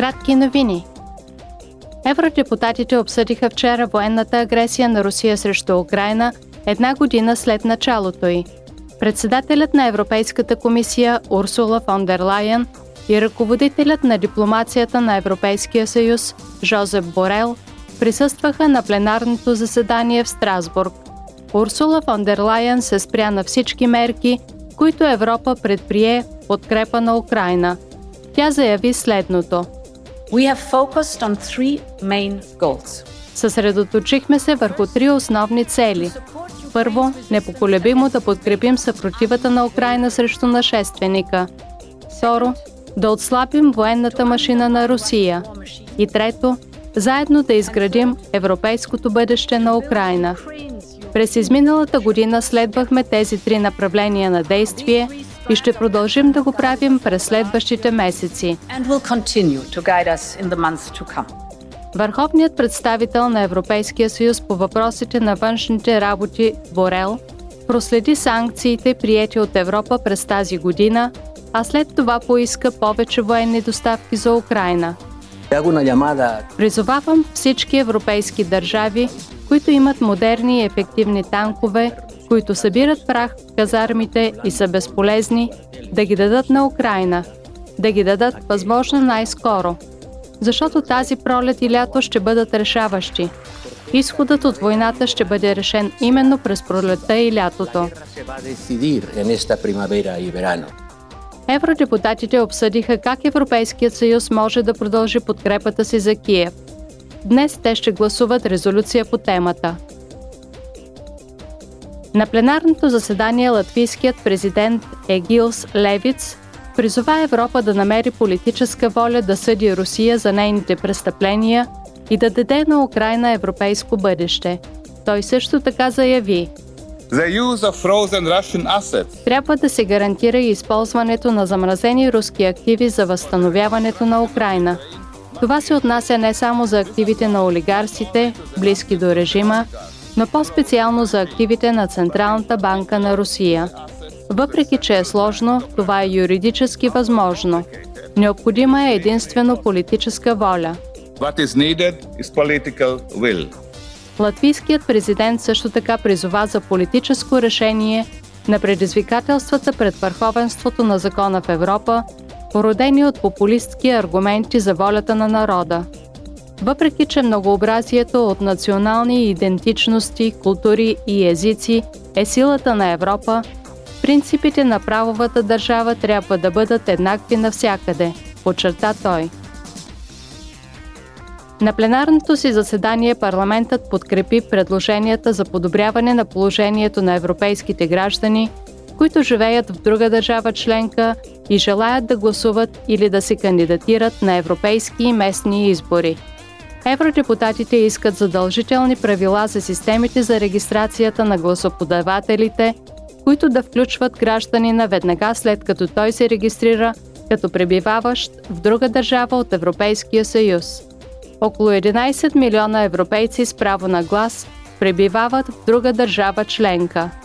Кратки новини. Евродепутатите обсъдиха вчера военната агресия на Русия срещу Украина една година след началото й. Председателят на Европейската комисия Урсула фон дер Лайен и ръководителят на дипломацията на Европейския съюз Жозеп Борел присъстваха на пленарното заседание в Страсбург. Урсула фон дер Лайен се спря на всички мерки, които Европа предприе подкрепа на Украина. Тя заяви следното. We have focused on three main goals. Съсредоточихме се върху три основни цели. Първо, непоколебимо да подкрепим съпротивата на Украина срещу нашественика. Второ, да отслабим военната машина на Русия. И трето, заедно да изградим европейското бъдеще на Украина. През изминалата година следвахме тези три направления на действие и ще продължим да го правим през следващите месеци. Върховният представител на Европейския съюз по въпросите на външните работи Борел проследи санкциите, приети от Европа през тази година, а след това поиска повече военни доставки за Украина. Призовавам всички европейски държави, които имат модерни и ефективни танкове, които събират прах в казармите и са безполезни, да ги дадат на Украина, да ги дадат възможно най-скоро. Защото тази пролет и лято ще бъдат решаващи. Изходът от войната ще бъде решен именно през пролетта и лятото. Евродепутатите обсъдиха как Европейският съюз може да продължи подкрепата си за Киев. Днес те ще гласуват резолюция по темата. На пленарното заседание латвийският президент Егилс Левиц призова Европа да намери политическа воля да съди Русия за нейните престъпления и да даде на Украина европейско бъдеще. Той също така заяви – трябва да се гарантира и използването на замразени руски активи за възстановяването на Украина. Това се отнася не само за активите на олигарсите, близки до режима, но по-специално за активите на Централната банка на Русия. Въпреки, че е сложно, това е юридически възможно. Необходима е единствено политическа воля. Латвийският президент също така призова за политическо решение на предизвикателствата пред върховенството на закона в Европа, породени от популистски аргументи за волята на народа. Въпреки, че многообразието от национални идентичности, култури и езици е силата на Европа, принципите на правовата държава трябва да бъдат еднакви навсякъде, подчерта той – на пленарното си заседание парламентът подкрепи предложенията за подобряване на положението на европейските граждани, които живеят в друга държава членка и желаят да гласуват или да се кандидатират на европейски и местни избори. Евродепутатите искат задължителни правила за системите за регистрацията на гласоподавателите, които да включват гражданина веднага след като той се регистрира като пребиваващ в друга държава от Европейския съюз. Около 11 милиона европейци с право на глас пребивават в друга държава членка –